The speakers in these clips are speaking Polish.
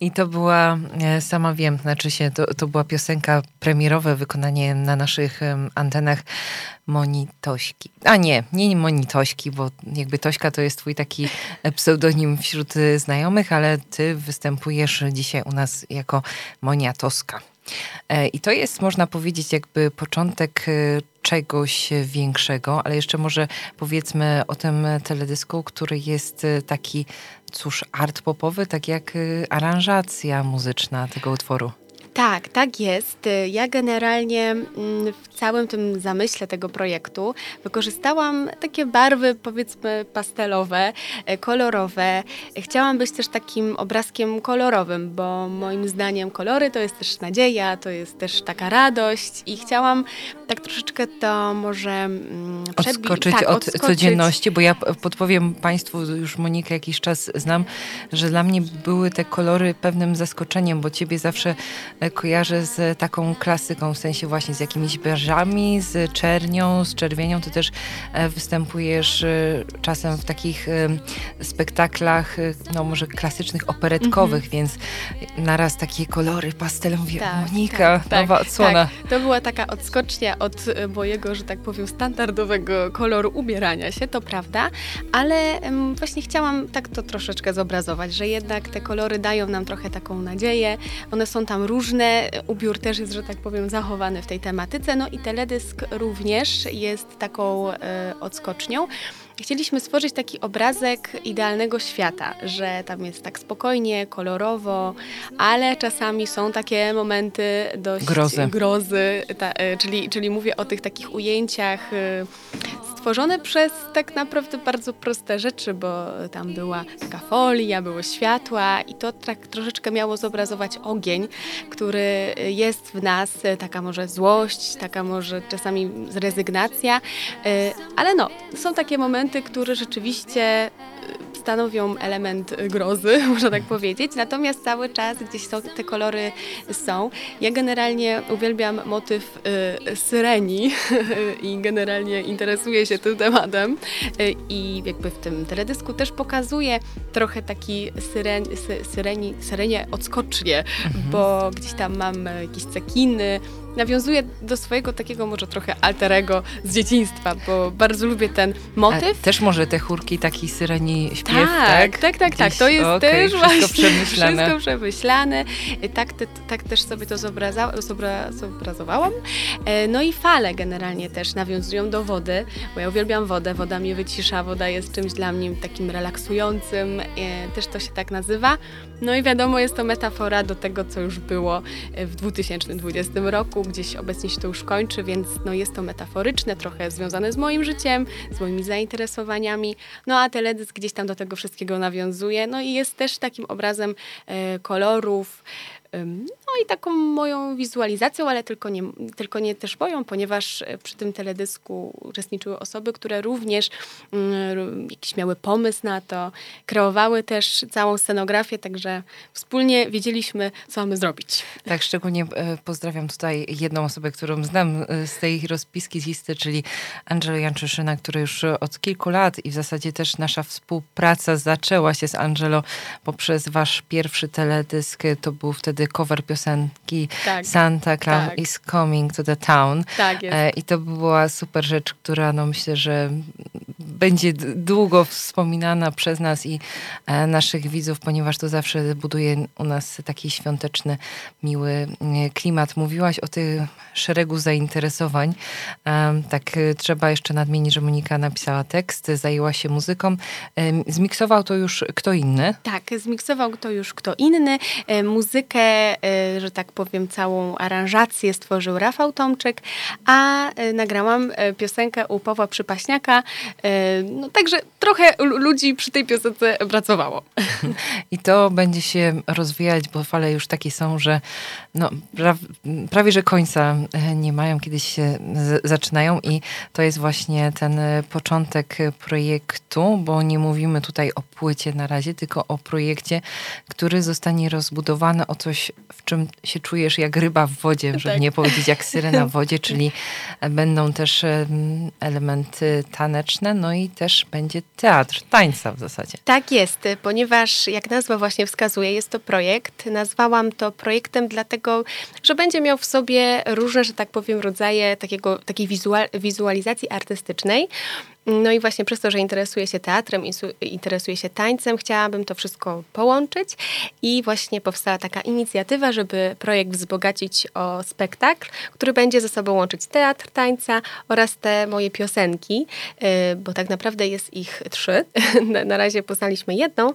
I to była, e, sama wiem, znaczy się, to, to była piosenka premierowe, wykonanie na naszych antenach Moni Tośki. A nie, nie Moni Tośki, bo jakby Tośka to jest twój taki e, pseudonim wśród e, znajomych, ale ty występujesz dzisiaj u nas jako Monia Toska. I to jest, można powiedzieć, jakby początek czegoś większego, ale jeszcze może powiedzmy o tym teledysku, który jest taki, cóż, art popowy, tak jak aranżacja muzyczna tego utworu. Tak, tak jest. Ja generalnie mm, w całym tym zamyśle tego projektu wykorzystałam takie barwy, powiedzmy, pastelowe, e, kolorowe. Chciałam być też takim obrazkiem kolorowym, bo moim zdaniem kolory to jest też nadzieja, to jest też taka radość i chciałam tak troszeczkę to może mm, odskoczyć tak, od odskoczyć. codzienności, bo ja podpowiem Państwu, już Monikę jakiś czas znam, że dla mnie były te kolory pewnym zaskoczeniem, bo Ciebie zawsze kojarzę z taką klasyką, w sensie właśnie z jakimiś beżami, z czernią, z czerwienią. Ty też e, występujesz e, czasem w takich e, spektaklach, no może klasycznych, operetkowych, mm -hmm. więc naraz takie kolory pastelowe. Mówię, tak, Monika, tak, nowa tak, odsłona. Tak. To była taka odskocznia od mojego, że tak powiem, standardowego koloru ubierania się, to prawda, ale właśnie chciałam tak to troszeczkę zobrazować, że jednak te kolory dają nam trochę taką nadzieję. One są tam różne, różne. Ubiór też jest, że tak powiem, zachowany w tej tematyce. No i teledysk również jest taką e, odskocznią. Chcieliśmy stworzyć taki obrazek idealnego świata, że tam jest tak spokojnie, kolorowo, ale czasami są takie momenty dość grozy, grozy ta, e, czyli, czyli mówię o tych takich ujęciach stworzone przez tak naprawdę bardzo proste rzeczy, bo tam była taka folia, były światła i to tak troszeczkę miało zobrazować ogień, który jest w nas, taka może złość, taka może czasami rezygnacja, e, ale no, są takie momenty, które rzeczywiście stanowią element grozy, można tak powiedzieć. Natomiast cały czas gdzieś są, te kolory są. Ja generalnie uwielbiam motyw y, syreni i generalnie interesuję się tym tematem. Y, I jakby w tym teledysku też pokazuję trochę taki syren, sy, syreni, syrenie odskocznie, mhm. bo gdzieś tam mam jakieś cekiny, nawiązuje do swojego takiego może trochę alterego z dzieciństwa, bo bardzo lubię ten motyw. A też może te chórki taki syreni śpiew, tak? Tak, tak, tak. tak. To jest okay, też wszystko właśnie przemyślane. wszystko przemyślane. Tak, te, tak też sobie to zobraza, zobra, zobrazowałam. E, no i fale generalnie też nawiązują do wody, bo ja uwielbiam wodę, woda mnie wycisza, woda jest czymś dla mnie takim relaksującym, e, też to się tak nazywa. No i wiadomo, jest to metafora do tego, co już było w 2020 roku, gdzieś obecnie się to już kończy, więc no jest to metaforyczne, trochę związane z moim życiem, z moimi zainteresowaniami. No a teledysk gdzieś tam do tego wszystkiego nawiązuje. No i jest też takim obrazem e, kolorów, i taką moją wizualizacją, ale tylko nie, tylko nie też moją, ponieważ e, przy tym teledysku uczestniczyły osoby, które również um, jakiś miały pomysł na to, kreowały też całą scenografię, także wspólnie wiedzieliśmy, co mamy zrobić. Tak, szczególnie e, pozdrawiam tutaj jedną osobę, którą znam e, z tej rozpiski z listy, czyli Angelę Janczyszyna, który już od kilku lat i w zasadzie też nasza współpraca zaczęła się z Angelo poprzez wasz pierwszy teledysk. To był wtedy cover piosenki tak. Santa Claus tak. is coming to the town. Tak jest. E, I to była super rzecz, która no myślę, że będzie długo wspominana przez nas i e, naszych widzów, ponieważ to zawsze buduje u nas taki świąteczny, miły e, klimat. Mówiłaś o tych szeregu zainteresowań. Tak, trzeba jeszcze nadmienić, że Monika napisała tekst, zajęła się muzyką. Zmiksował to już kto inny? Tak, zmiksował to już kto inny. Muzykę E, że tak powiem, całą aranżację stworzył Rafał Tomczyk, a e, nagrałam e, piosenkę u Pawła Przypaśniaka. No, także trochę ludzi przy tej piosence pracowało. I to będzie się rozwijać, bo fale już takie są, że no, pra, prawie że końca nie mają, kiedyś się zaczynają i to jest właśnie ten początek projektu, bo nie mówimy tutaj o płycie na razie, tylko o projekcie, który zostanie rozbudowany o coś w czym się czujesz jak ryba w wodzie, żeby Tak. nie powiedzieć jak syrena w wodzie, czyli będą też em, elementy taneczne, no i też będzie teatr, tańca w zasadzie. Tak jest, ponieważ jak nazwa właśnie wskazuje, jest to projekt. Nazwałam to projektem dlatego, że będzie miał w sobie różne, że tak powiem, rodzaje takiego, takiej wizual, wizualizacji artystycznej. No i właśnie przez to, że interesuję się teatrem, interesuję się tańcem, chciałabym to wszystko połączyć i właśnie powstała taka inicjatywa, żeby projekt wzbogacić o spektakl, który będzie ze sobą łączyć teatr, tańca oraz te moje piosenki, yy, bo tak naprawdę jest ich trzy. Na- razie poznaliśmy jedną.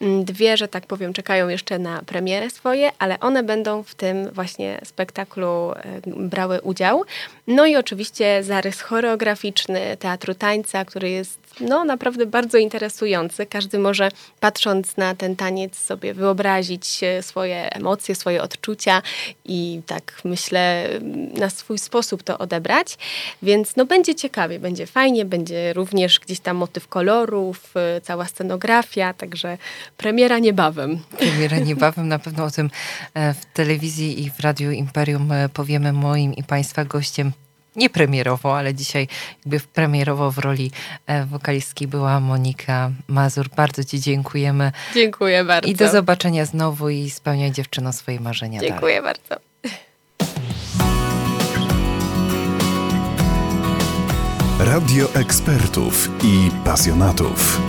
Mm, Dwie, że tak powiem, czekają jeszcze na premierę swoje, ale one będą w tym właśnie spektaklu yy, brały udział. No i oczywiście zarys choreograficzny teatru tańca, który jest no, naprawdę bardzo interesujący. Każdy może patrząc na ten taniec sobie wyobrazić e, swoje emocje, swoje odczucia i tak myślę na swój sposób to odebrać. Więc no, będzie ciekawie, będzie fajnie, będzie również gdzieś tam motyw kolorów, e, cała scenografia, także premiera niebawem. Premiera niebawem, na pewno o tym e, w telewizji i w Radiu Imperium powiemy moim i Państwa gościem. Nie premierowo, ale dzisiaj jakby premierowo w roli e, wokalistki była Monika Mazur. Bardzo Ci dziękujemy Dziękuję bardzo. i do zobaczenia znowu i spełniaj dziewczyno swoje marzenia dalej. Dziękuję bardzo. Radio ekspertów i pasjonatów.